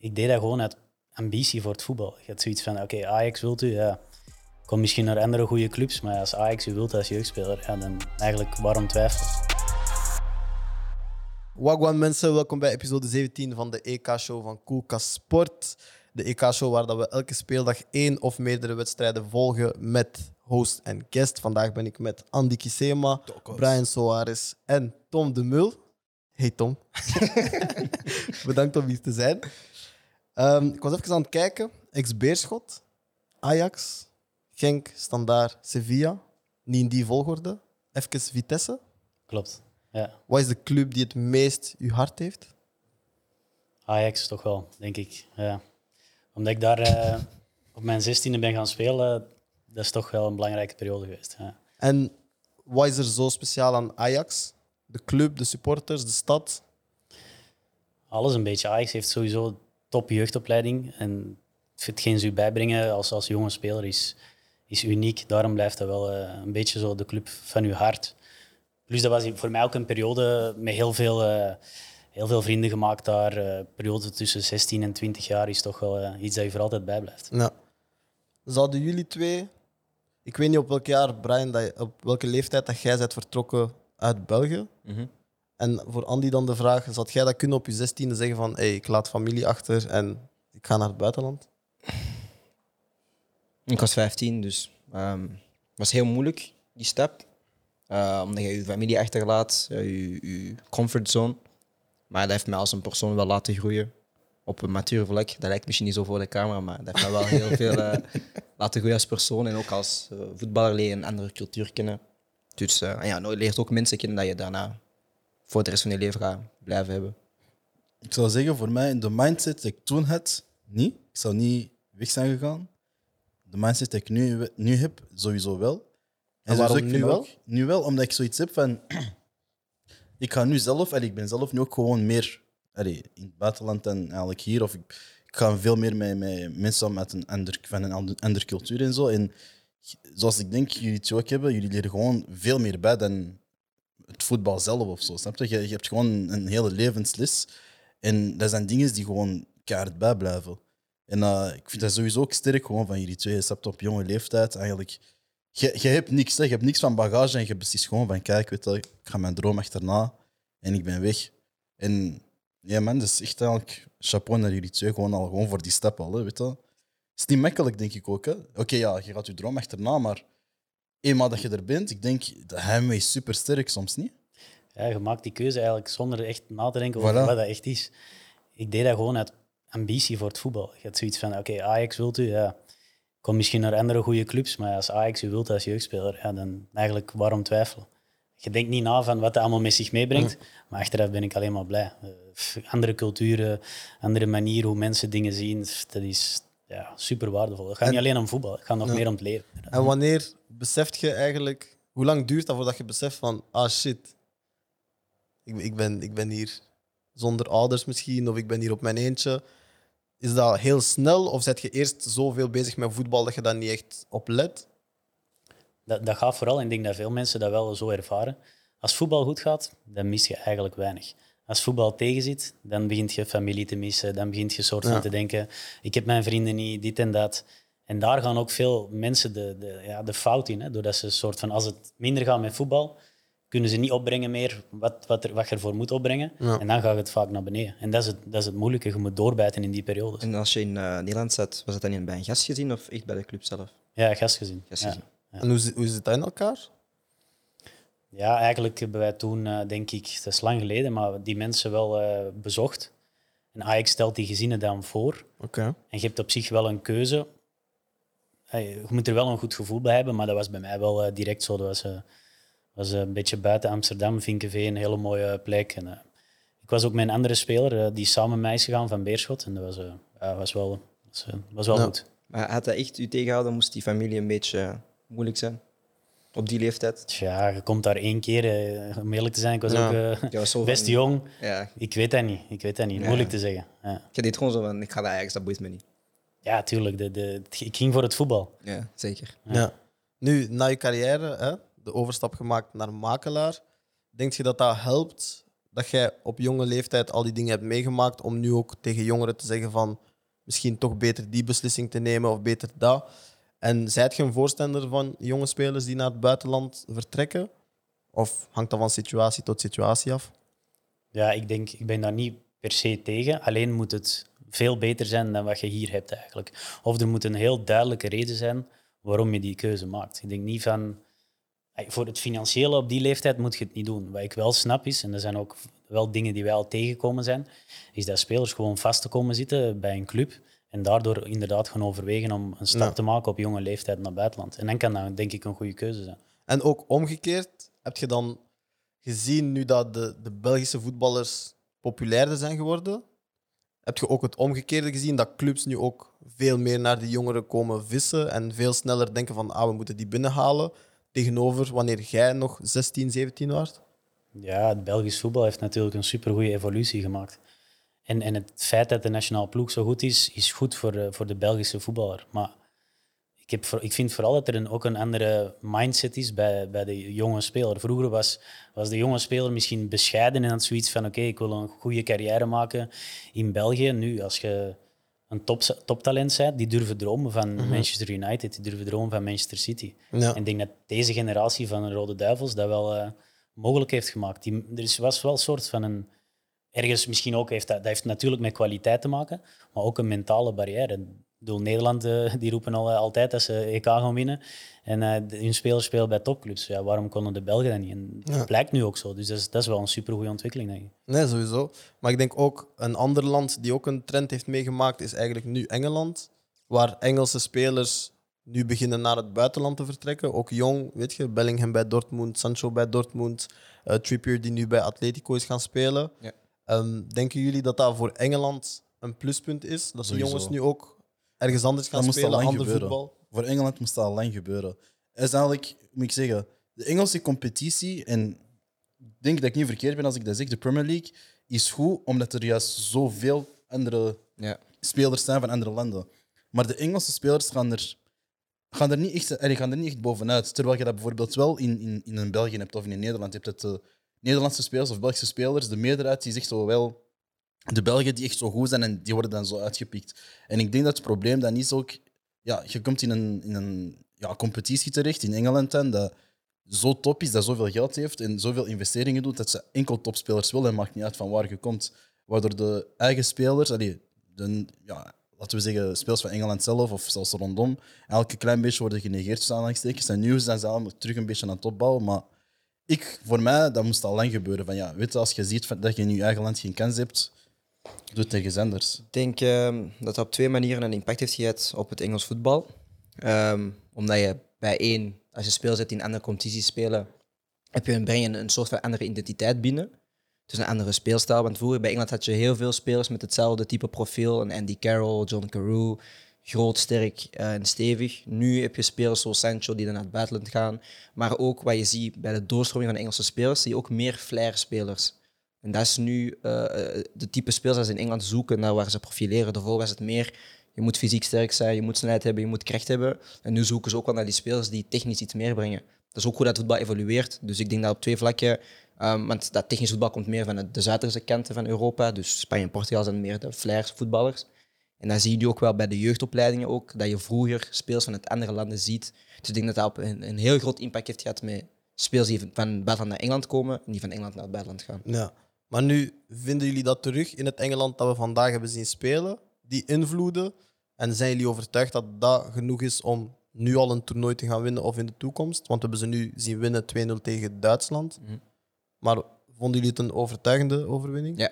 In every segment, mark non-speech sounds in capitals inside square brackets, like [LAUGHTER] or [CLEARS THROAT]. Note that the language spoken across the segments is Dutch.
ik deed dat gewoon uit ambitie voor het voetbal. Je hebt zoiets van, oké, Ajax wilt u, ja. Kom misschien naar andere goede clubs, maar als Ajax u wilt als jeugdspeler, ja, dan eigenlijk waarom twijfelen? Wagwan mensen, welkom bij episode 17 van de EK-show van Koelka Sport. De EK-show waar dat we elke speeldag één of meerdere wedstrijden volgen met host en guest. Vandaag ben ik met Andy Kisema, Brian Soares en Tom de Mul. Hey Tom. [LAUGHS] Bedankt om hier te zijn. Ehm, ik was even aan het kijken. Ex-Beerschot, Ajax, Genk, Standaard, Sevilla. Niet in die volgorde. Even Vitesse. Klopt, ja. Wat is de club die het meest uw hart heeft? Ajax toch wel, denk ik. Ja. Omdat ik daar eh, op mijn zestiende ben gaan spelen, dat is toch wel een belangrijke periode geweest. Ja. En wat is er zo speciaal aan Ajax? De club, de supporters, de stad? Alles een beetje. Ajax heeft sowieso top jeugdopleiding. En hetgeen ze u bijbrengen als, als jonge speler is, is uniek. Daarom blijft dat wel eh, een beetje zo de club van uw hart. Plus dat was voor mij ook een periode met heel veel, eh, heel veel vrienden gemaakt daar. Een periode tussen 16 en 20 jaar is toch wel iets dat je voor altijd bijblijft. Ja. Zouden jullie twee... Ik weet niet op welk jaar, Brian, dat je- op welke leeftijd dat jij bent vertrokken uit België. En voor Andy dan de vraag, zou jij dat kunnen op je zestiende zeggen van hey, ik laat familie achter en ik ga naar het buitenland? Ik was 15, dus het was heel moeilijk, die stap. Eh, omdat je je familie achterlaat, eh, je, je comfortzone. Maar dat heeft mij als een persoon wel laten groeien. Op een matuur vlak. Dat lijkt misschien niet zo voor de camera, maar dat heeft mij wel heel veel eh, [LAUGHS] laten groeien als persoon. En ook als voetballer leer je een andere cultuur kennen. Dus ja, je leert ook mensen kennen dat je daarna voor de rest van je leven gaat blijven hebben. Ik zou zeggen, voor mij, de mindset die ik toen had, niet. Ik zou niet weg zijn gegaan. De mindset die ik nu, nu heb, sowieso wel. En waarom nu wel? ook- nu wel, omdat ik zoiets heb van... [CLEARS THROAT] ik ga nu zelf, en ik ben zelf nu ook gewoon meer allee, in het buitenland en eigenlijk hier. Of ik, ik ga veel meer met, met mensen om met een ander, van een ander- andere cultuur en zo. En zoals ik denk jullie het ook hebben, jullie leren gewoon veel meer bij dan het voetbal zelf of zo. Snap je? Je, hebt gewoon een hele levensles. En dat zijn dingen die gewoon keihard bijblijven. En eh, ik vind dat sowieso ook sterk gewoon van jullie twee. Je op jonge leeftijd eigenlijk. Je, je hebt niks, hè. je hebt niks van bagage en je beslist gewoon van kijk, weet ik ga mijn droom achterna en ik ben weg. En ja man, is echt eigenlijk chapeau naar jullie twee, gewoon al gewoon voor die stap al, hè, weet je. Het is niet makkelijk, denk ik ook. Oké, ja, je gaat je droom achterna, maar eenmaal dat je er bent, ik denk, de heimwee is super sterk soms niet. Ja, je maakt die keuze eigenlijk zonder echt na te denken over Voilà. wat dat echt is. Ik deed dat gewoon uit ambitie voor het voetbal. Je hebt zoiets van, oké, Ajax wilt u, ja. Kom misschien naar andere goede clubs, maar als Ajax u wilt als jeugdspeler, ja, dan eigenlijk waarom twijfelen? Je denkt niet na van wat dat allemaal met zich meebrengt, maar achteraf ben ik alleen maar blij. Eh, andere culturen, andere manier hoe mensen dingen zien, dat is ja, super waardevol. Het gaat En- niet alleen om voetbal, het gaat nog meer om het leven. En wanneer beseft je eigenlijk... Hoe lang duurt dat voordat je beseft van... Ah, shit. Ik, ik, ben, ik ben hier zonder ouders misschien, of ik ben hier op mijn eentje. Is dat heel snel, of zet je eerst zoveel bezig met voetbal dat je daar niet echt op let? Dat, dat gaat vooral, en ik denk dat veel mensen dat wel zo ervaren. Als voetbal goed gaat, dan mis je eigenlijk weinig. Als voetbal tegenzit, dan begint je familie te missen. Dan begint je soort van Ja. te denken, ik heb mijn vrienden niet, dit en dat. En daar gaan ook veel mensen de, de, ja, de fout in. Hè? Doordat ze een soort van, als het minder gaat met voetbal, kunnen ze niet opbrengen meer wat, wat, er, wat je ervoor moet opbrengen. Ja. En dan gaat het vaak naar beneden. En dat is het, dat is het moeilijke. Je moet doorbijten in die periodes. En als je in eh, Nederland zat, was dat dan bij een gastgezin of echt bij de club zelf? Ja, gastgezin. Ja. Gastgezin. En hoe, zit- hoe zit dat in elkaar? Ja, eigenlijk hebben wij toen, eh, denk ik, dat is lang geleden, maar die mensen wel eh, bezocht. En Ajax stelt die gezinnen dan voor. Oké. En je hebt op zich wel een keuze. Hey, je moet er wel een goed gevoel bij hebben, maar dat was bij mij wel eh, direct zo. Dat was, eh, was een beetje buiten Amsterdam, Vinkenveen, een hele mooie plek. En, eh, ik was ook met een andere speler, eh, die samen met mij is gegaan van Beerschot. En dat was, eh, ja, was wel, was, eh, was wel Ja. goed. Maar had dat echt u tegenhouden? Moest die familie een beetje eh, moeilijk zijn? Op die leeftijd? Tja, je komt daar één keer, eh, om eerlijk te zijn, ik was Ja. ook eh, was best van- jong. Ja, Ik weet dat niet. Ik weet dat niet. Ja. Moeilijk te zeggen. Ja. je deed gewoon zo van, ik ga naar Ajax, dat boeit me niet. Ja, tuurlijk. De, de, ik ging voor het voetbal. Ja, zeker. Ja. Nu, na je carrière, hè, de overstap gemaakt naar makelaar, denk je dat dat helpt dat jij op jonge leeftijd al die dingen hebt meegemaakt om nu ook tegen jongeren te zeggen van misschien toch beter die beslissing te nemen of beter dat. En zijt je een voorstander van jonge spelers die naar het buitenland vertrekken? Of hangt dat van situatie tot situatie af? Ja, ik denk, ik ben daar niet per se tegen. Alleen moet het veel beter zijn dan wat je hier hebt eigenlijk. Of er moet een heel duidelijke reden zijn waarom je die keuze maakt. Ik denk niet van... Voor het financiële op die leeftijd moet je het niet doen. Wat ik wel snap is, en er zijn ook wel dingen die wij al tegenkomen zijn, is dat spelers gewoon vast te komen zitten bij een club en daardoor inderdaad gaan overwegen om een stap Ja. te maken op jonge leeftijd naar het buitenland. En dan kan dat denk ik een goede keuze zijn. En ook omgekeerd, heb je dan gezien nu dat de, de Belgische voetballers populairder zijn geworden? Heb je ook het omgekeerde gezien, dat clubs nu ook veel meer naar de jongeren komen vissen en veel sneller denken van ah, we moeten die binnenhalen, tegenover wanneer jij nog 16, 17 was? Ja, het Belgisch voetbal heeft natuurlijk een supergoeie evolutie gemaakt. En, en het feit dat de nationale ploeg zo goed is, is goed voor, de- voor de Belgische voetballer. Maar ik, heb voor- ik vind vooral dat er een, ook een andere mindset is bij, bij de jonge speler. Vroeger was, was de jonge speler misschien bescheiden en had zoiets van oké, ik wil een goede carrière maken in België. Nu, als je een top, toptalent bent, die durven dromen van Manchester United, die durven dromen van Manchester City. Ja. En ik denk dat deze generatie van de Rode Duivels dat wel eh, mogelijk heeft gemaakt. Die, er is, was wel een soort van een... Ergens misschien ook heeft dat, dat heeft natuurlijk met kwaliteit te maken, maar ook een mentale barrière. Ik bedoel, Nederland eh, [LAUGHS] die roepen al, eh, altijd dat ze EK gaan winnen. En eh, hun spelers spelen bij topclubs. Ja, waarom konden de Belgen dat niet? En dat Ja. blijkt nu ook zo. Dus dat is, dat is wel een supergoeie ontwikkeling, denk ik. Nee, sowieso. Maar ik denk ook een ander land die ook een trend heeft meegemaakt, is eigenlijk nu Engeland. Waar Engelse spelers nu beginnen naar het buitenland te vertrekken. Ook jong, weet je, Bellingham bij Dortmund, Sancho bij Dortmund, Trippier die nu bij Atletico is gaan spelen. Ja. Ehm, denken jullie dat dat voor Engeland een pluspunt is? Dat de Sowieso. jongens nu ook ergens anders gaan Dat spelen, ander gebeuren. voetbal? Voor Engeland moest dat al lang gebeuren. Het is eigenlijk, moet ik zeggen, de Engelse competitie, en ik denk dat ik niet verkeerd ben als ik dat zeg, de Premier League is goed omdat er juist zoveel andere Ja. spelers zijn van andere landen. Maar de Engelse spelers gaan er, gaan er, niet, echt, allee, gaan er niet echt bovenuit. Terwijl je dat bijvoorbeeld wel in, in, in een België hebt of in Nederland hebt. Dat de Nederlandse spelers of Belgische spelers, de meerderheid die zegt zo wel de Belgen die echt zo goed zijn en die worden dan zo uitgepikt. En ik denk dat het probleem dan is ook, ja, je komt in een, in een ja, competitie terecht in Engeland dan, dat zo top is, dat zoveel geld heeft en zoveel investeringen doet, dat ze enkel topspelers willen en maakt niet uit van waar je komt. Waardoor de eigen spelers, allee, de, ja, laten we zeggen, spelers van Engeland zelf of zelfs rondom, elke klein beetje worden genegeerd tussen aanhalingstekens. En nu zijn ze allemaal terug een beetje aan het opbouwen, maar ik, voor mij, dat moest al lang gebeuren. Van, ja, weet je, als je ziet dat je in je eigen land geen kans hebt, doe het tegen zenders. Ik denk ehm, dat dat op twee manieren een impact heeft gehad op het Engels voetbal. Ehm, omdat je bij één, als je zet die in andere competities spelen, heb je een, breng je een soort van andere identiteit binnen. Dus een andere speelstijl. Want vroeger bij Engeland had je heel veel spelers met hetzelfde type profiel. Een Andy Carroll, John Carew, groot, sterk eh, en stevig. Nu heb je spelers zoals Sancho die dan naar het buitenland gaan. Maar ook wat je ziet bij de doorstroming van Engelse spelers, zie je ook meer flair-spelers. En dat is nu eh, de type spelers dat ze in Engeland zoeken naar waar ze profileren. Daarvoor was het meer, je moet fysiek sterk zijn, je moet snelheid hebben, je moet kracht hebben. En nu zoeken ze ook wel naar die spelers die technisch iets meer brengen. Dat is ook hoe dat voetbal evolueert. Dus ik denk dat op twee vlakken, ehm, want dat technisch voetbal komt meer van de- de zuiderse kanten van Europa. Dus Spanje en Portugal zijn meer de flair voetballers. En dat zie je ook wel bij de jeugdopleidingen ook, dat je vroeger spelers van het andere landen ziet. Dus ik denk dat dat op een, een heel groot impact heeft gehad met spelers die van buitenland naar Engeland komen en die van Engeland naar het buitenland gaan. Ja. Maar nu vinden jullie dat terug in het Engeland dat we vandaag hebben zien spelen, die invloeden? En zijn jullie overtuigd dat dat genoeg is om nu al een toernooi te gaan winnen of in de toekomst? Want we hebben ze nu zien winnen 2-0 tegen Duitsland. Mhm. Maar vonden jullie het een overtuigende overwinning? Ja.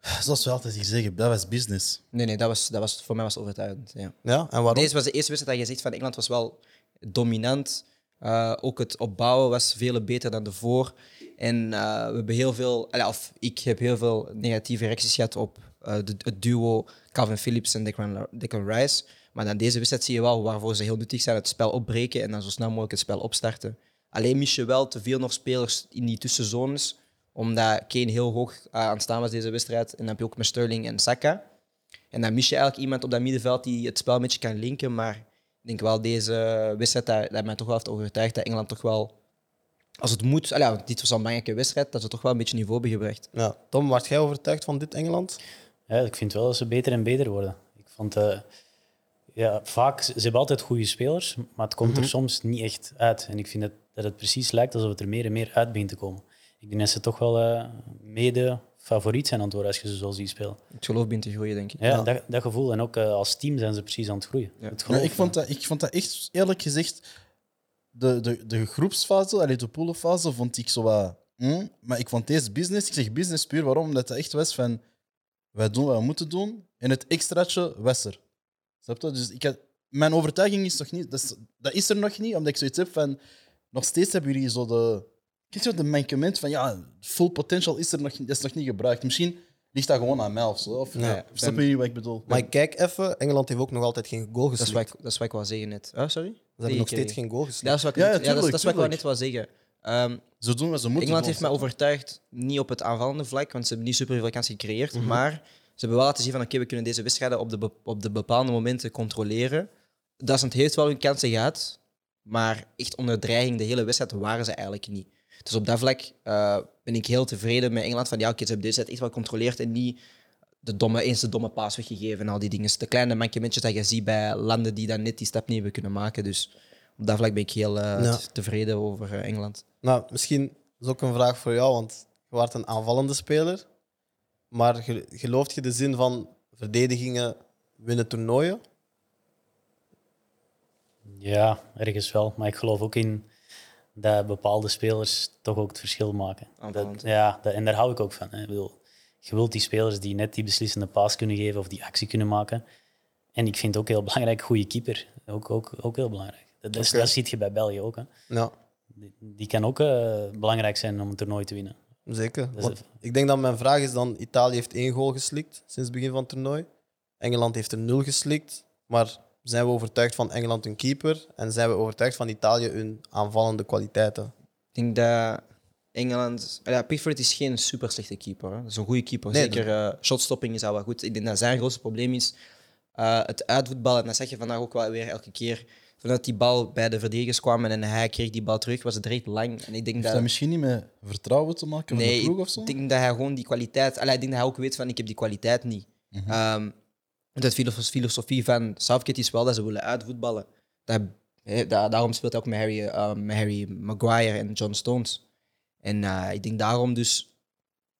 Zoals we altijd hier zeggen, dat was business. Nee, nee, dat was, dat was, voor mij was het overtuigend. Ja. Ja, en waarom? Deze was de eerste wedstrijd dat je zegt van Engeland was wel dominant. Uh, ook het opbouwen was veel beter dan ervoor. En uh, we hebben heel veel, of ik heb heel veel negatieve reacties gehad op uh, de, het duo Calvin Phillips en Declan, Declan Rice. Maar dan deze wedstrijd zie je wel waarvoor ze heel nuttig zijn: het spel opbreken en dan zo snel mogelijk het spel opstarten. Alleen mis je wel te veel nog spelers in die tussenzones, omdat Kane heel hoog uh, aan het staan was deze wedstrijd. En dan heb je ook met Sterling en Saka. En dan mis je eigenlijk iemand op dat middenveld die het spel een beetje kan linken. Maar ik denk wel deze wedstrijd dat, dat mij toch wel heeft overtuigd dat Engeland toch wel als het moet, allee, ja, dit was al een belangrijke wedstrijd, dat ze toch wel een beetje niveau hebben gebracht. Ja. Tom, was jij overtuigd van dit Engeland? Ja, ik vind wel dat ze beter en beter worden. Ik vond, eh, ja, vaak, ze hebben altijd goede spelers, maar het komt er soms niet echt uit. En ik vind dat, dat het precies lijkt alsof het er meer en meer uit begint te komen. Ik denk dat ze toch wel eh, mede favoriet zijn aan het worden als je ze zo ziet spelen. Het geloof begint te groeien, denk ik. Ja, Dat, dat gevoel. En ook eh, als team zijn ze precies aan het groeien. Het Ja, geloof, ik, vond dat, ik vond dat echt, eerlijk gezegd, de, de, de groepsfase, allee, de poolfase, vond ik zo wat. hm, maar ik vond deze business, ik zeg business puur, waarom? Omdat het echt was van, wij doen wat we moeten doen en het extraatje was er. Snap je? Dus ik had, mijn overtuiging is nog niet, dat is, dat is er nog niet, omdat ik zoiets heb van, nog steeds hebben jullie zo de, kijk zo de mankement van, ja, full potential is er nog, niet- dat is nog niet gebruikt. Misschien ligt dat gewoon aan mij of zo. Of, Ja. snap je wat ik bedoel? Maar ik kijk even, Engeland heeft ook nog altijd geen goal Dat is, geslikt. wat ik, dat is wat ik wou zeggen net. Ah, sorry? Ze hebben nog steeds geen goal geslikt. Dat is wat ik, Ja, net- ja, dat is, dat is wat ik wou tuurlijk. net wou zeggen. Ehm, Ze doen wat ze moeten Engeland heeft mij overtuigd, niet op het aanvallende vlak, want ze hebben niet superveel kansen gecreëerd, Mhm. maar ze hebben wel laten zien van oké, we kunnen deze wedstrijden op de, op de bepaalde momenten controleren. Duitsland heeft wel hun kansen gehad, maar echt onder dreiging de hele wedstrijd waren ze eigenlijk niet. Dus op dat vlak eh, ben ik heel tevreden met Engeland van ja, oké, ze hebben deze wedstrijd echt wel gecontroleerd en niet de domme, eens de domme paas weggegeven en al die dingen. De kleine mankementjes dat je ziet bij landen die dan net die stap niet hebben kunnen maken. Dus op dat vlak ben ik heel eh, Ja. tevreden over eh, Engeland. Nou, misschien is ook een vraag voor jou, want je wordt een aanvallende speler. Maar ge- gelooft je de zin van verdedigingen winnen toernooien? Ja, ergens wel. Maar ik geloof ook in dat bepaalde spelers toch ook het verschil maken. Dat, ja, dat, en daar hou ik ook van. Hè. Ik bedoel, je wilt die spelers die net die beslissende paas kunnen geven of die actie kunnen maken. En ik vind ook heel belangrijk, goede keeper. Ook, ook, ook heel belangrijk. Dat, dat, dat ziet je bij België ook. Hè. Ja, Die, die kan ook eh, belangrijk zijn om een toernooi te winnen. zeker. ik denk dat mijn vraag is dan, Italië heeft één goal geslikt sinds het begin van het toernooi. Engeland heeft er nul geslikt. Maar zijn we overtuigd van Engeland hun keeper? En zijn we overtuigd van Italië hun aanvallende kwaliteiten? Ik denk dat Engeland. Ja, Pickford is geen super slechte keeper. Hè. Dat is een goede keeper. Nee, Zeker eh, shotstopping is al wel goed. Ik denk dat zijn grootste probleem is eh, het uitvoetballen. En dat zeg je vandaag ook wel weer elke keer. Vanuit die bal bij de verdedigers kwam en hij kreeg die bal terug, was het direct lang. En ik denk Heeft dat. dat misschien niet met vertrouwen te maken van Nee, de ploeg of zo? ik denk dat hij gewoon die kwaliteit. Allee, ik denk dat hij ook weet van ik heb die kwaliteit niet. Mhm. Ehm, de filosofie- van Southgate is wel dat ze willen uitvoetballen. Dat, daarom speelt hij ook met Harry, eh, met Harry Maguire en John Stones. En eh, ik denk daarom dus...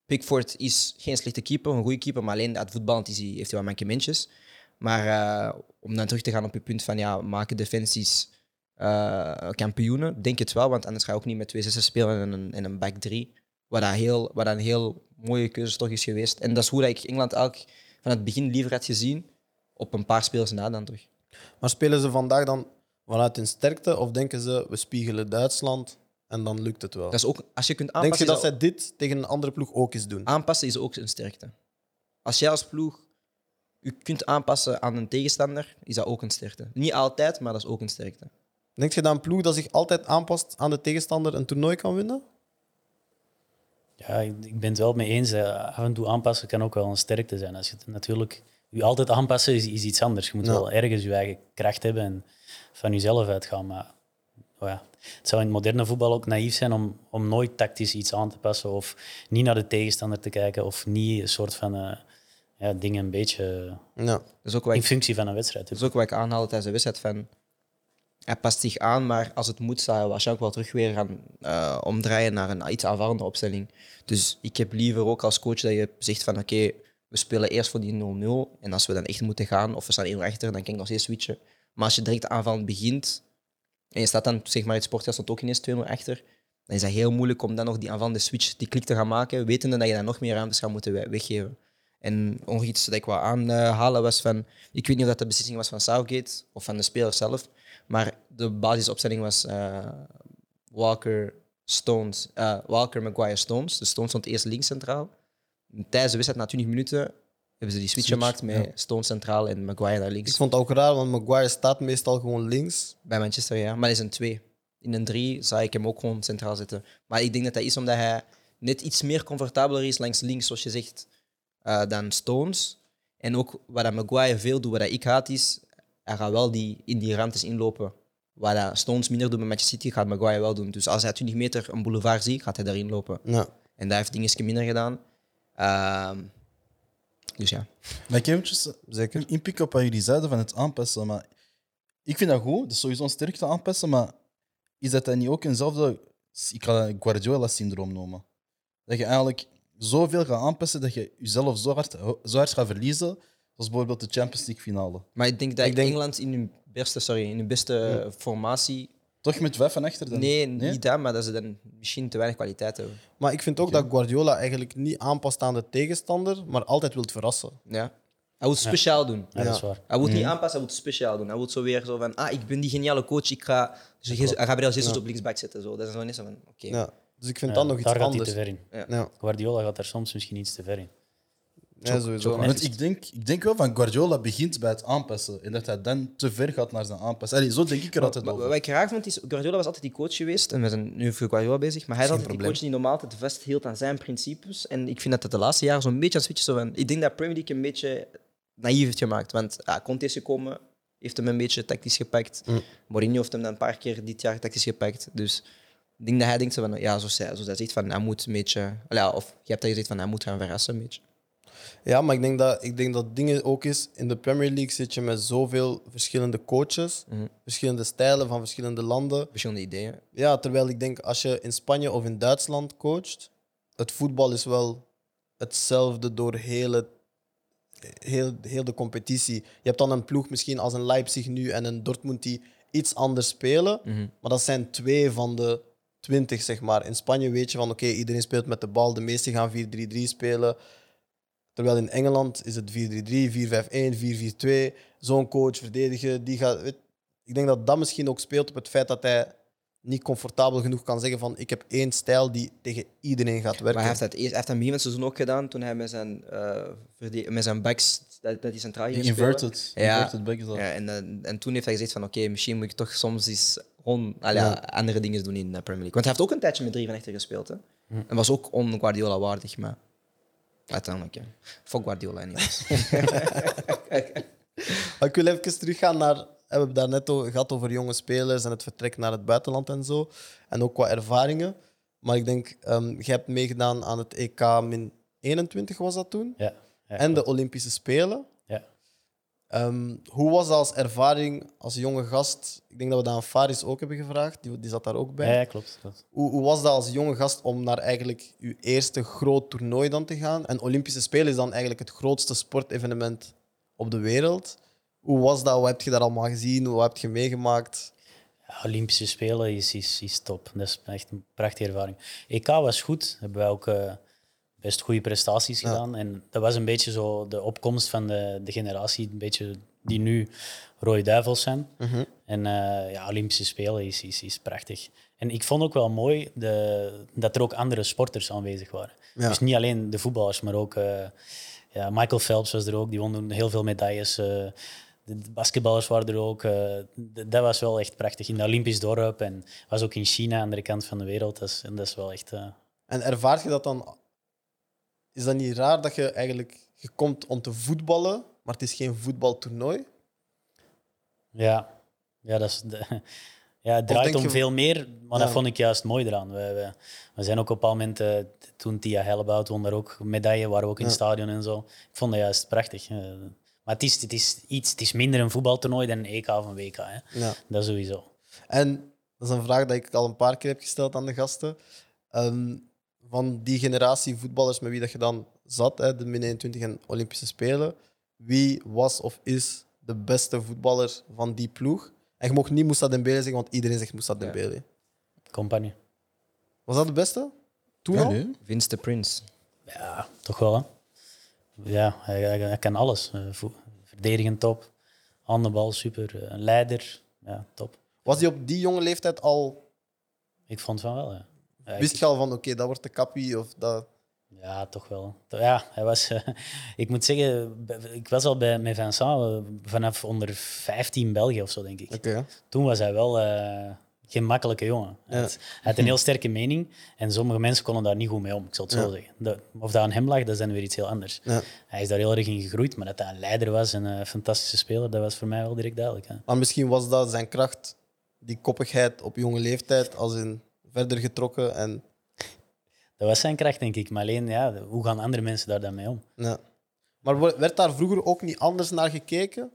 Pickford is geen slechte keeper, een goede keeper, maar alleen het voetballend is hij, heeft hij wat mankementjes. Maar eh, om dan terug te gaan op je punt van ja, maken defensies kampioenen, denk het wel, want anders ga je ook niet met twee zessen spelen en een, en een back 3. Wat, heel, wat een heel mooie keuze toch is geweest. En dat is hoe dat ik Engeland eigenlijk van het begin liever had gezien, op een paar spelers na dan toch. Maar spelen ze vandaag dan vanuit hun sterkte? Of denken ze, we spiegelen Duitsland en dan lukt het wel? Dat is ook, als je kunt Denk aanpassen, je dat is zij dit tegen een andere ploeg ook eens doen? aanpassen is ook een sterkte. Als jij als ploeg je kunt aanpassen aan een tegenstander, is dat ook een sterkte. Niet altijd, maar dat is ook een sterkte. Denk je dat een ploeg dat zich altijd aanpast aan de tegenstander een toernooi kan winnen? Ja, ik ben het wel mee eens. Af en toe aanpassen kan ook wel een sterkte zijn. Als je het natuurlijk je altijd aanpassen is, is iets anders. Je moet Ja. wel ergens je eigen kracht hebben en van jezelf uitgaan. Maar oh ja, het zou in het moderne voetbal ook naïef zijn om, om nooit tactisch iets aan te passen of niet naar de tegenstander te kijken of niet een soort van eh, ja, dingen een beetje Ja. Dat is ook in ik, functie van een wedstrijd. dat is ook wat ik aanhaalde tijdens de wedstrijd. Van, hij past zich aan, maar als het moet, zou hij waarschijnlijk wel terug weer gaan eh, omdraaien naar een iets aanvallende opstelling. Dus ik heb liever ook als coach dat je zegt van oké, we spelen eerst voor die 0-0. En als we dan echt moeten gaan, of we staan 1-0 achter, dan kan ik nog steeds switchen. Maar als je direct aanvallend begint, en je staat dan, zeg maar, het sportgast stond ook ineens 2-0 achter, dan is dat heel moeilijk om dan nog die aanvallende switch, die klik te gaan maken, wetende dat je dan nog meer ruimtes gaat moeten we- weggeven. En nog iets dat ik wou aanhalen was van, ik weet niet of dat de beslissing was van Southgate of van de speler zelf, maar de basisopstelling was eh, Walker, Stones, eh, Walker, Maguire, Stones. De Stones stond eerst links centraal. Tijdens de wedstrijd, na 20 minuten, hebben ze die switch, Switch, gemaakt met Stones centraal en Maguire naar links. Ik vond het ook raar, want Maguire staat meestal gewoon links. Bij Manchester, ja. Maar dat is een 2. In een 3 zou ik hem ook gewoon centraal zetten. Maar ik denk dat dat is omdat hij net iets meer comfortabeler is langs links, zoals je zegt, eh, dan Stones. En ook wat Maguire veel doet, wat ik haat, is hij gaat wel die, in die ruimtes inlopen Wat dat Stones minder doen met Manchester City, gaat Maguire wel doen. Dus als hij 20 meter een boulevard ziet, gaat hij daarin lopen. Ja. En daar heeft dingetje minder gedaan. Ehm, dus ja. Maar ik heb eventjes Zeker. inpikken op wat jullie zeiden van het aanpassen. Maar ik vind dat goed. Dat is sowieso een sterkte aanpassen. Maar is dat dan niet ook eenzelfde... Ik ga dat Guardiola-syndroom noemen. Dat je eigenlijk zoveel gaat aanpassen dat je jezelf zo hard, zo hard gaat verliezen. Zoals bijvoorbeeld de Champions League finale. Maar ik denk dat Ik denk- Engeland in hun beste, sorry, in hun beste formatie... Toch met vijf van achter dan? Nee, niet dat, maar dat ze dan misschien te weinig kwaliteit hebben. Maar ik vind ook dat Guardiola eigenlijk niet aanpast aan de tegenstander, maar altijd wil verrassen. Ja. Hij wil het speciaal doen. Ja, dat is waar. Hij wil het niet aanpassen, hij wil het speciaal doen. Hij wil zo weer zo van, ah, ik ben die geniale coach, ik ga... Hij gaat Gabriel Jesus op linksback zetten. Zo. Dat is zo niet zo van, oké. Ja. Dus ik vind Ja, dat nog iets daar gaat hij anders. te ver in. Ja, Guardiola gaat daar soms misschien iets te ver in. Ja, sowieso. Want ik denk, ik denk wel van Guardiola begint bij het aanpassen. En dat hij dan te ver gaat naar zijn aanpassen. Allee, zo denk ik er altijd Maar over. wat ik raar vond, is Guardiola was altijd die coach geweest. En we zijn nu voor Guardiola bezig. Maar hij is altijd die coach die normaal altijd vasthield aan zijn principes. En ik vind dat het de laatste jaren zo'n beetje aan het switchen zo van... Ik denk dat Premier League een beetje naïef heeft gemaakt. Want ja, Conte is gekomen, heeft hem een beetje tactisch gepakt. Mourinho heeft hem dan een paar keer dit jaar tactisch gepakt. Dus ik denk dat hij denkt zo van... Ja, zoals hij, zoals hij zegt, van hij moet een beetje... Of je hebt dat gezegd van hij moet gaan verrassen een beetje. Ja, maar ik denk dat, ik denk dat dingen ook is. In de Premier League zit je met zoveel verschillende coaches, verschillende stijlen van verschillende landen. Verschillende ideeën. Ja, terwijl ik denk als je in Spanje of in Duitsland coacht, het voetbal is wel hetzelfde door heel, het, heel, heel de competitie. Je hebt dan een ploeg misschien als een Leipzig nu en een Dortmund die iets anders spelen, maar dat zijn twee van de twintig, zeg maar. In Spanje weet je van oké, iedereen speelt met de bal, de meesten gaan 4-3-3 spelen. Terwijl in Engeland is het 4-3-3, 4-5-1, 4-4-2. Zo'n coach verdedigen, die gaat. weet- ik denk dat dat misschien ook speelt op het feit dat hij niet comfortabel genoeg kan zeggen van ik heb één stijl die tegen iedereen gaat werken. Maar hij heeft dat eerst, hij heeft dat begin van het seizoen ook gedaan toen hij met zijn, eh, verde- met zijn backs dat, dat hij centraal ging spelen. Inverted. Ja. Inverted back is dat. Ja, en, eh, en toen heeft hij gezegd van oké, misschien moet ik toch soms eens allee, ja, andere dingen doen in de Premier League. Want hij heeft ook een tijdje met drie van achter gespeeld. Hè. En was ook on-Guardiola waardig, maar uiteindelijk, ja. Fuck Guardiola niet. [LAUGHS] Ik wil even teruggaan naar. We hebben het daarnet o- gehad over jonge spelers en het vertrek naar het buitenland en zo. En ook qua ervaringen. Maar ik denk, ehm jij hebt meegedaan aan het EK min 21 was dat toen. Ja. ja en de. Olympische Spelen. Ehm, hoe was dat als ervaring als jonge gast? Ik denk dat we dat aan Faris ook hebben gevraagd. Die, die zat daar ook bij. Ja, ja, klopt. klopt. Hoe, hoe was dat als jonge gast om naar eigenlijk je eerste groot toernooi dan te gaan? En Olympische Spelen is dan eigenlijk het grootste sportevenement op de wereld. Hoe was dat? Wat heb je daar allemaal gezien? Wat heb je meegemaakt? Ja, Olympische Spelen is, is, is top. Dat is echt een prachtige ervaring. EK was goed. Hebben wij ook eh, best goede prestaties gedaan. En dat was een beetje zo de opkomst van de, de generatie een beetje die nu Rode Duivels zijn. En eh, ja, Olympische Spelen is, is, is prachtig. En ik vond ook wel mooi de, dat er ook andere sporters aanwezig waren. Ja. Dus niet alleen de voetballers, maar ook eh, ja, Michael Phelps was er ook. Die won heel veel medailles. eh, de de basketballers waren er ook. dat was wel echt prachtig. In het Olympisch dorp en was ook in China, aan de andere kant van de wereld. Dat is, en dat is wel echt... En ervaart je dat dan? Is dat niet raar dat je eigenlijk je komt om te voetballen, maar het is geen voetbaltoernooi? Ja, ja, dat is de, [LAUGHS] ja het draait om je- veel meer, maar Ja. dat vond ik juist mooi eraan. We, we, we zijn ook op een moment, eh, toen Tia Hellebout won daar ook medaille, waren we ook in het stadion en zo. Ik vond dat juist prachtig. eh. maar het is, het, is iets, het is minder een voetbaltoernooi dan een EK of een WK. Hè. Ja. Dat sowieso. En dat is een vraag die ik al een paar keer heb gesteld aan de gasten. Ehm, van die generatie voetballers met wie dat je dan zat, hè, de min 21 en Olympische Spelen, wie was of is de beste voetballer van die ploeg? En je mocht niet Moussa Dembele zeggen, want iedereen zegt Moussa Dembele. Compagnie. Was dat de beste? Toen Ja, al? nee. Vince de Prince. Ja, toch wel. Hè? Ja, hij, hij, hij kan alles. Eh, verdedigend top, handbal super, eh, een leider, ja, top. Was hij op die jonge leeftijd al... Ik vond van wel, ja. Ja, ik- Wist je al van, oké, dat wordt de kappie? Of dat... Ja, toch wel. Ja, hij was, eh, [LAUGHS] ik moet zeggen, ik was al bij, met Vincent eh, vanaf onder 15 België of zo, denk ik. Toen was hij wel eh, geen makkelijke jongen. Hij, had, hij had een heel sterke mening en sommige mensen konden daar niet goed mee om, ik zal het zo zeggen. Of dat aan hem lag, dat is dan weer iets heel anders. Ja. Hij is daar heel erg in gegroeid, maar dat hij een leider was en een fantastische speler, dat was voor mij wel direct duidelijk. Hè. Maar misschien was dat zijn kracht die koppigheid op jonge leeftijd als in verder getrokken. En, Dat was zijn kracht, denk ik. Maar alleen, ja, hoe gaan andere mensen daar dan mee om? ja. Maar werd daar vroeger ook niet anders naar gekeken?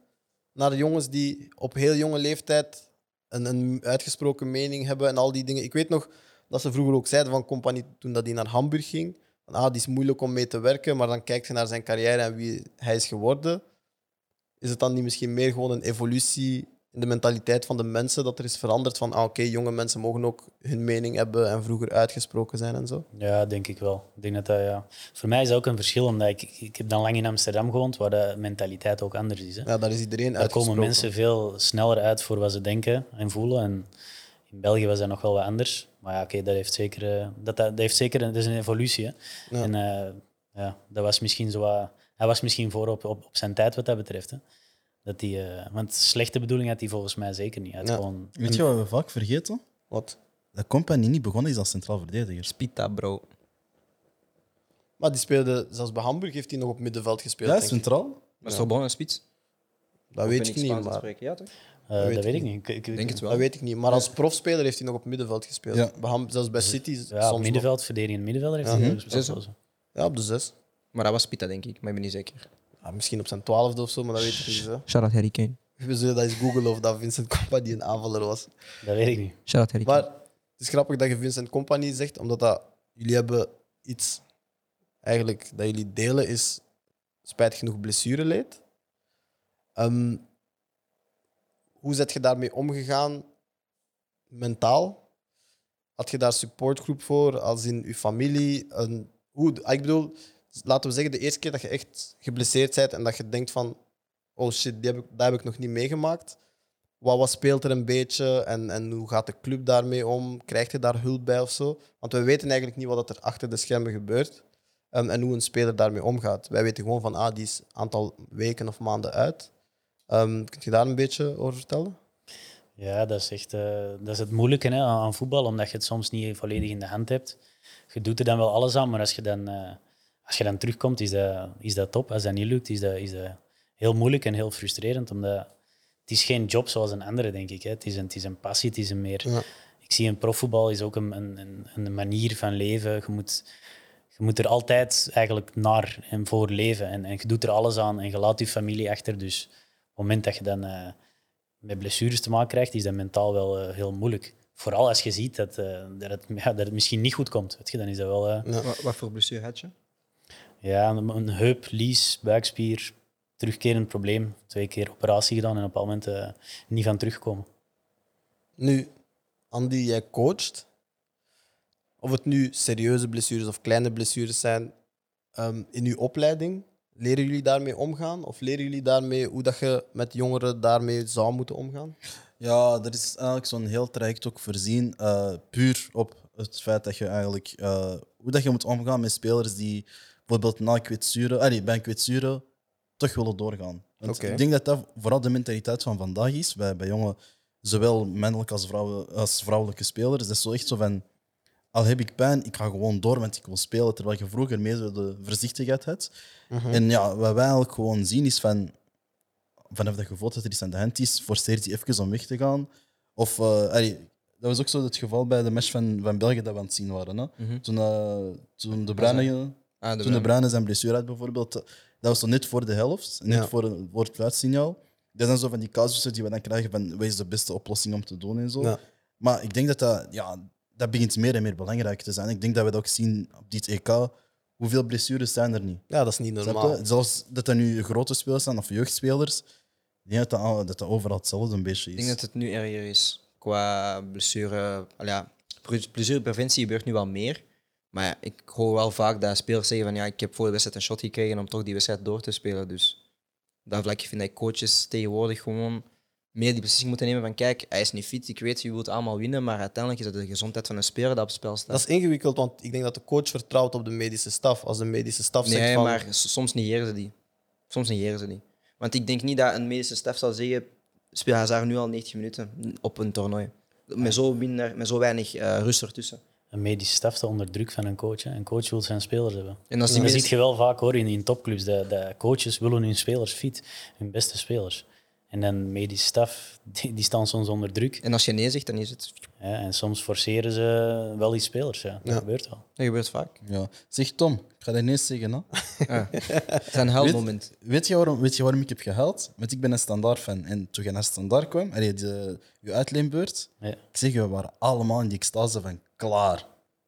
Naar jongens die op heel jonge leeftijd een, een uitgesproken mening hebben en al die dingen. Ik weet nog dat ze vroeger ook zeiden van Compagnie toen dat hij naar Hamburg ging. Van, ah, die is moeilijk om mee te werken, maar dan kijk je naar zijn carrière en wie hij is geworden. Is het dan niet misschien meer gewoon een evolutie de mentaliteit van de mensen dat er is veranderd van, ah, oké, jonge mensen mogen ook hun mening hebben en vroeger uitgesproken zijn en zo? Ja, denk ik wel. Ik denk dat dat, ja. Voor mij is dat ook een verschil, omdat ik, ik heb dan lang in Amsterdam gewoond, waar de mentaliteit ook anders is. Hè. Ja, daar is iedereen Daar uitgesproken. komen mensen veel sneller uit voor wat ze denken en voelen. En in België was dat nog wel wat anders. Maar ja, oké, dat heeft zeker, eh, dat, dat, heeft zeker een, dat is een evolutie. Hè. Ja. En eh, ja, dat was misschien zo wat, hij was misschien voor op, op, op zijn tijd wat dat betreft. Hè. Dat die, eh, want slechte bedoeling had hij volgens mij zeker niet. Ja. gewoon, Weet je wat we vaak vergeten? Wat? Dat Company niet begonnen is als centraal verdediger. Spita, bro. Maar die speelde, zelfs bij Hamburg heeft hij nog op middenveld gespeeld. Ja, denk ik. centraal. Maar is toch begonnen spits? Dat weet ik niet, maar, Ja, toch? eh, weet dat ik weet ik niet. Ik, ik, Denk het wel. dat weet ik niet. Maar als profspeler heeft hij nog op middenveld gespeeld. Ja. Bij Ham- zelfs bij City. Ja, middenveld, verdedigend middenvelder heeft Mhm. hij gespeeld. Zo. nog. Ja, op de zes. Maar dat was Spita, denk ik. Maar ik ben niet zeker. Ja, misschien op zijn twaalfde of zo, maar dat weet ik niet. Hè. Shout-out Harry Kane. We zullen dat eens googlen of dat Vincent Company een aanvaller was. Dat weet ik niet. Shout-out Harry Kane. Maar het is grappig dat je Vincent Company zegt, omdat dat, jullie hebben iets eigenlijk dat jullie delen, is spijtig genoeg blessureleed. Ehm, hoe zet je daarmee omgegaan mentaal? Had je daar supportgroep voor, als in je familie? Een, hoe, ik bedoel, laten we zeggen, de eerste keer dat je echt geblesseerd bent en dat je denkt van, oh shit, die heb ik, dat heb ik nog niet meegemaakt. Wat, wat speelt er een beetje en, en hoe gaat de club daarmee om? Krijg je daar hulp bij of zo? Want we weten eigenlijk niet wat er achter de schermen gebeurt en, en hoe een speler daarmee omgaat. Wij weten gewoon van, ah, die is een aantal weken of maanden uit. Ehm kun je daar een beetje over vertellen? Ja, dat is echt eh, dat is het moeilijke hè, aan aan voetbal, omdat je het soms niet volledig in de hand hebt. Je doet er dan wel alles aan, maar als je dan, eh, als je dan terugkomt, is dat, is dat top. Als dat niet lukt, is dat, is dat heel moeilijk en heel frustrerend, omdat het is geen job zoals een andere, denk ik. Hè. Het, is een, het is een passie, het is een meer... Ja. Ik zie een profvoetbal is ook een, een, een- een manier van leven. Je moet, je moet er altijd eigenlijk naar en voor leven. En, en je doet er alles aan en je laat je familie achter. Dus op het moment dat je dan eh, met blessures te maken krijgt, is dat mentaal wel eh, heel moeilijk. Vooral als je ziet dat, eh, dat, het, ja, dat het misschien niet goed komt. Weet je, dan is dat wel... eh, Wat, wat voor blessure had je? Ja, een, een heup, lies, buikspier, terugkerend probleem. Twee keer operatie gedaan en op een moment eh, niet van terugkomen. Nu, Andy, jij coacht. Of het nu serieuze blessures of kleine blessures zijn ehm, in uw opleiding, leren jullie daarmee omgaan? Of leren jullie daarmee hoe dat je met jongeren daarmee zou moeten omgaan? Ja, er is eigenlijk zo'n heel traject ook voorzien, eh, puur op het feit dat je eigenlijk eh, hoe dat je moet omgaan met spelers die bijvoorbeeld na kwetsuren, allee, bij een kwetsuren toch willen doorgaan. Want. Ik denk dat dat vooral de mentaliteit van vandaag is bij, bij jonge, zowel mannelijke als, vrouwen, als vrouwelijke spelers. Dat is zo echt zo van, al heb ik pijn, ik ga gewoon door, want ik wil spelen. Terwijl je vroeger meer zo de voorzichtigheid had. En ja, wat wij eigenlijk gewoon zien is van, vanaf dat je voelt dat er iets aan de hand is, forceert hij even om weg te gaan. Of, eh, allee, dat was ook zo het geval bij de match van, van België dat we aan het zien waren. Hè? Mhm. Toen, eh, toen de Bruyne, Ah, de toen de Bruyne zijn blessure had bijvoorbeeld, eh, dat was zo net voor de helft, net Ja. voor, voor het fluitsignaal. Dat zijn zo van die casussen die we dan krijgen van wat is de beste oplossing om te doen en zo. Ja. Maar ik denk dat dat, ja, dat begint meer en meer belangrijk te zijn. Ik denk dat we dat ook zien op dit EK. Hoeveel blessures zijn er niet? Ja, dat is niet normaal. Zelfs dat dat nu grote spelers zijn of jeugdspelers. Ik denk dat dat, dat, dat overal hetzelfde een beetje Ik is. denk dat het nu erger is qua blessure. Ja, pre- blessurepreventie gebeurt nu wel meer. Maar ja, ik hoor wel vaak dat spelers zeggen van ja, ik heb voor de wedstrijd een shot gekregen om toch die wedstrijd door te spelen. Dus dat vlak vind ik coaches tegenwoordig gewoon meer die beslissing moeten nemen van kijk, hij is niet fit, ik weet, je wilt allemaal winnen, maar uiteindelijk is het de gezondheid van een speler dat op het spel staat. Dat is ingewikkeld, want ik denk dat de coach vertrouwt op de medische staf. Als de medische staf zegt Nee, van... maar soms negeren ze die. Soms negeren ze die. Want ik denk niet dat een medische staf zal zeggen: speel Hazard nu al 90 minuten op een toernooi. Met zo, minder, met zo weinig eh, rust ertussen. Een medische staf staat onder druk van een coach. Hè. Een coach wil zijn spelers hebben. En als die dat medische- zie je wel vaak hoor, in, in topclubs. De, de coaches willen hun spelers fit, hun beste spelers. En dan medisch staf, [LAUGHS] die, die staan soms onder druk. En als je nee zegt, dan is het... Ja, en soms forceren ze wel die spelers. Ja. Dat Ja. gebeurt wel. Dat gebeurt vaak. Ja. Zeg Tom, ik ga dat ineens zeggen. Hè. Ja. [LAUGHS] Het is een helmoment. Weet, je waarom, weet je waarom ik heb gehaald? Want ik ben een standaard fan. En toen je naar standaard kwam, allee, de, je uitleenbeurt, Ja. ik zeg, we waren allemaal in die extase van klaar.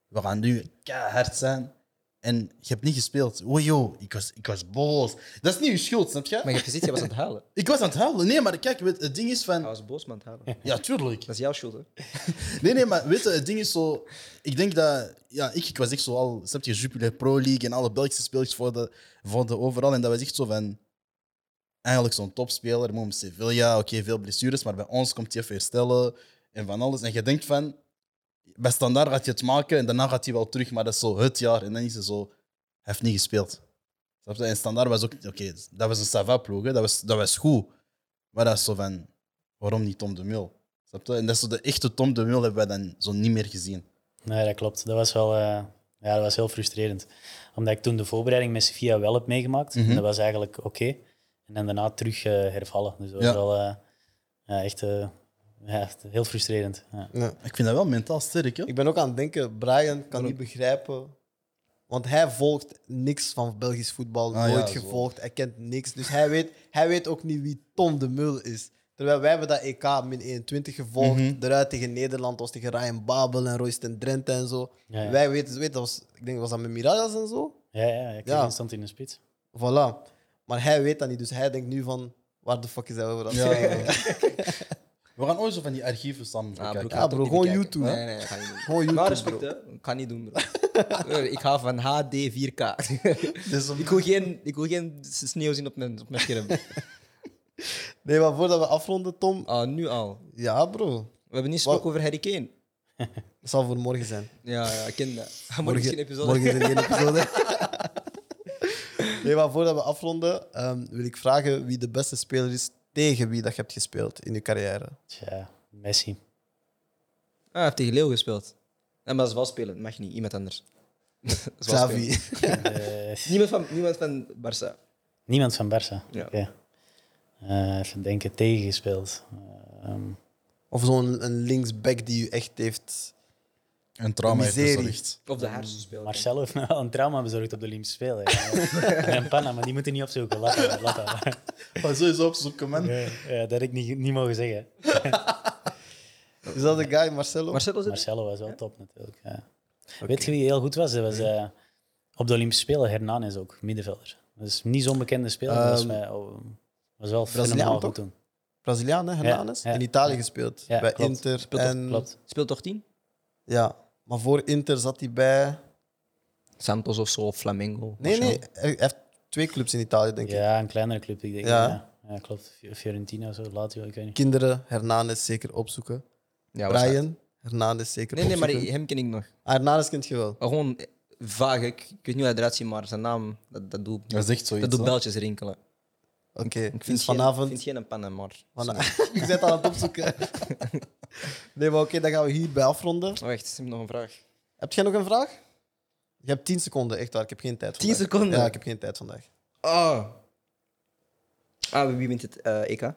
We gaan nu keihard zijn. En je hebt niet gespeeld. Joh, ik was, ik was boos. Dat is niet je schuld, snap je? Maar je hebt gezien, je was aan het huilen. [LAUGHS] Ik was aan het huilen. Nee, maar kijk, weet, het ding is Hij van... was boos, maar aan het huilen. [LAUGHS] Ja, tuurlijk. Dat is jouw schuld, hè? [LAUGHS] Nee, nee, maar weet je, het ding is zo... Ik denk dat... Ja, ik, ik was echt zo al... Snap je, Jupiler Pro League en alle Belgische spelers voor de, voor de overal. En dat was echt zo van... Eigenlijk zo'n topspeler. Moom Sevilla, oké, veel blessures. Maar bij ons komt hij even herstellen en van alles. En je denkt van... Bij standaard gaat hij het maken en daarna gaat hij wel terug. Maar dat is zo het jaar. En dan is hij zo... Hij heeft niet gespeeld. Je? En standaard was ook... Oké, dat was een Sava-ploeg. hè. Dat was, dat was goed. Maar dat is zo van... Waarom niet Tom de Mul? Je? En dat is zo de echte Tom de Mul hebben wij dan zo niet meer gezien. Nee, dat klopt. Dat was wel eh, ja, dat was heel frustrerend. Omdat ik toen de voorbereiding met Sofia wel heb meegemaakt. Mhm. En dat was eigenlijk oké. En dan daarna terug eh, hervallen. Dus dat was wel eh, echt, ja, heel frustrerend. Ja. Ja. Ik vind dat wel mentaal sterk, hè? Ik ben ook aan het denken, Brian kan niet begrijpen. Want hij volgt niks van Belgisch voetbal, Ah, nooit ja, zo. gevolgd, hij kent niks. Dus hij weet, hij weet ook niet wie Tom de Mul is. Terwijl wij hebben dat EK min 21 gevolgd, Mhm. eruit tegen Nederland, was tegen Ryan Babel en Royston Drenthe en zo. Ja, ja. Wij weten, weten dat was, ik denk was dat met Mirajas en zo. Ja, ja, ja, Ja. ja. stond in de spits. Voilà. Maar hij weet dat niet, dus hij denkt nu van, waar de fuck is hij over aan het Ja. [LAUGHS] We gaan ooit zo van die archieven samen Ah, bekijken. ik Ja, bro, gewoon. YouTube, Nee, nee, ga niet doen. Gewoon Maar YouTube, respect, bro. hè. Ik ga niet doen, bro. [LAUGHS] ik ga van HD 4K. Dus om- ik, wil geen, ik wil geen sneeuw zien op mijn, op mijn scherm. [LAUGHS] Nee, maar voordat we afronden, Tom. Ah, nu al. Ja, bro. We hebben niet gesproken over Harry Kane. [LAUGHS] Dat zal voor morgen zijn. Ja, ja, ik ken dat. Morgen is geen episode. Morgen is er geen episode. nee, maar voordat we afronden, ehm, wil ik vragen wie de beste speler is tegen wie dat je hebt gespeeld in je carrière. Tja, Messi. Ah, hij heeft tegen Leo gespeeld. Nee, maar dat is wel spelen. Dat mag niet. Iemand anders. [LAUGHS] Xavi. [LAUGHS] Eh, Niemand van, niemand van Barça. niemand van Barça. Ja. Oké. Eh, even denken, tegengespeeld. Eh, ehm, Of zo'n een linksback die u echt heeft. Een trauma heeft bezorgd. Of de hersenspeler. Marcelo heeft me wel een trauma bezorgd op de Olympische Spelen. Ja. [LAUGHS] en Panna, maar die moeten niet opzoeken. Laat dat. Laat dat. [LAUGHS] Maar sowieso opzoeken, man. Ja, ja, dat had ik niet, niet mogen zeggen. [LAUGHS] Is dat de guy, Marcelo? Marcelo Marcelo was wel top natuurlijk. Ja. Weet je wie heel goed was? Dat was eh, op de Olympische Spelen Hernanes ook, middenvelder. Dat is niet zo'n bekende speler, maar dat is Ehm, mij, oh, was wel fenomenaal goed toen. Braziliaan, hè? Hernanes? Ja, ja, in Italië gespeeld. Ja, bij klopt. Inter. Speelt toch- en, Klopt. Speelt toch tien? Ja, maar voor Inter zat hij bij. Santos of zo, of Flamengo. Nee, nee, hij heeft twee clubs in Italië, denk ik. Ja, een kleinere club, ik denk. Ja. Ja, ja. klopt. Fi- Fiorentina of zo, Lazio, ik weet niet. Kinderen, Hernanes zeker opzoeken. Ja. Brian, Hernanes zeker Nee, nee, maar opzoeken. hem ken ik nog. Ah, Hernanes kent je wel. Maar gewoon vaag. Ik, ik weet niet hoe hij eruit ziet, maar zijn naam, dat, dat doet, Dat is echt zoiets. dat doet beltjes rinkelen. Oké, Ik vind dus geen, vanavond. vind geen pannen, maar... [LAUGHS] Ik zit aan het opzoeken. [LAUGHS] nee, maar oké, dan gaan we hierbij afronden. Oh, echt, ik heb nog een vraag. Heb jij nog een vraag? Je hebt 10 seconden, echt waar. Ik heb geen tijd 10 vandaag. seconden? Ja, ik heb geen tijd vandaag. Ah. Ah, wie wint het eh, EK?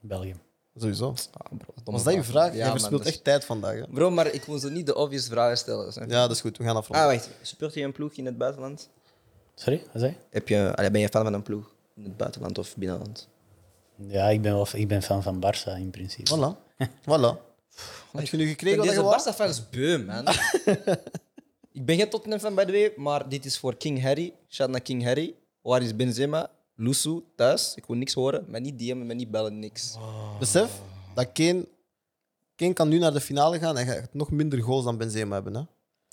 België. Sowieso. Ah, bro, Was dat je vraag? Ja, Jij man, is- echt tijd vandaag. Hè? Bro, maar ik wil zo niet de obvious vragen stellen. je? Ja, dat is goed. We gaan afronden. Ah, wacht. Support je een ploeg in het buitenland? Sorry, wat zei je? Heb je, ben je fan van een ploeg in het buitenland of binnenland? Ja, ik ben, wel, ik ben fan van Barça in principe. Voilà. [LAUGHS] voilà. Heb je nu gekregen wat je Deze? Barca-fans beu, man. [LAUGHS] ik ben geen Tottenham-fan, by the way, maar dit is voor King Harry. Shout naar King Harry. Waar is Benzema? Lusu, thuis. Ik wil niks horen. Maar niet DM'en, maar niet bellen, niks. Besef dat Kane, Kane kan nu naar de finale gaan en hij gaat nog minder goals dan Benzema hebben. Hè?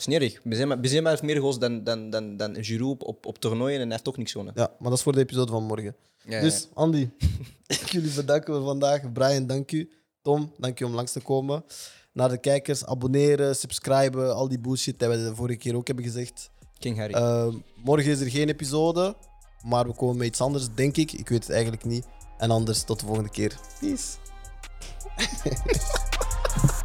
Snerig. Benzema, Benzema heeft meer goals dan, dan, dan, dan Giroud op, op, op toernooien en hij heeft ook niks gewonnen. Ja, maar dat is voor de episode van morgen. Ja, ja. Dus Andy, [LAUGHS] ik jullie bedanken voor vandaag. Brian, dank u. Tom, dank u om langs te komen. Naar de kijkers, abonneren, subscriben, al die bullshit dat we de vorige keer ook hebben gezegd. King Harry. Uh, morgen is er geen episode, maar we komen met iets anders, denk ik. Ik weet het eigenlijk niet. En anders tot de volgende keer. Peace. [LAUGHS]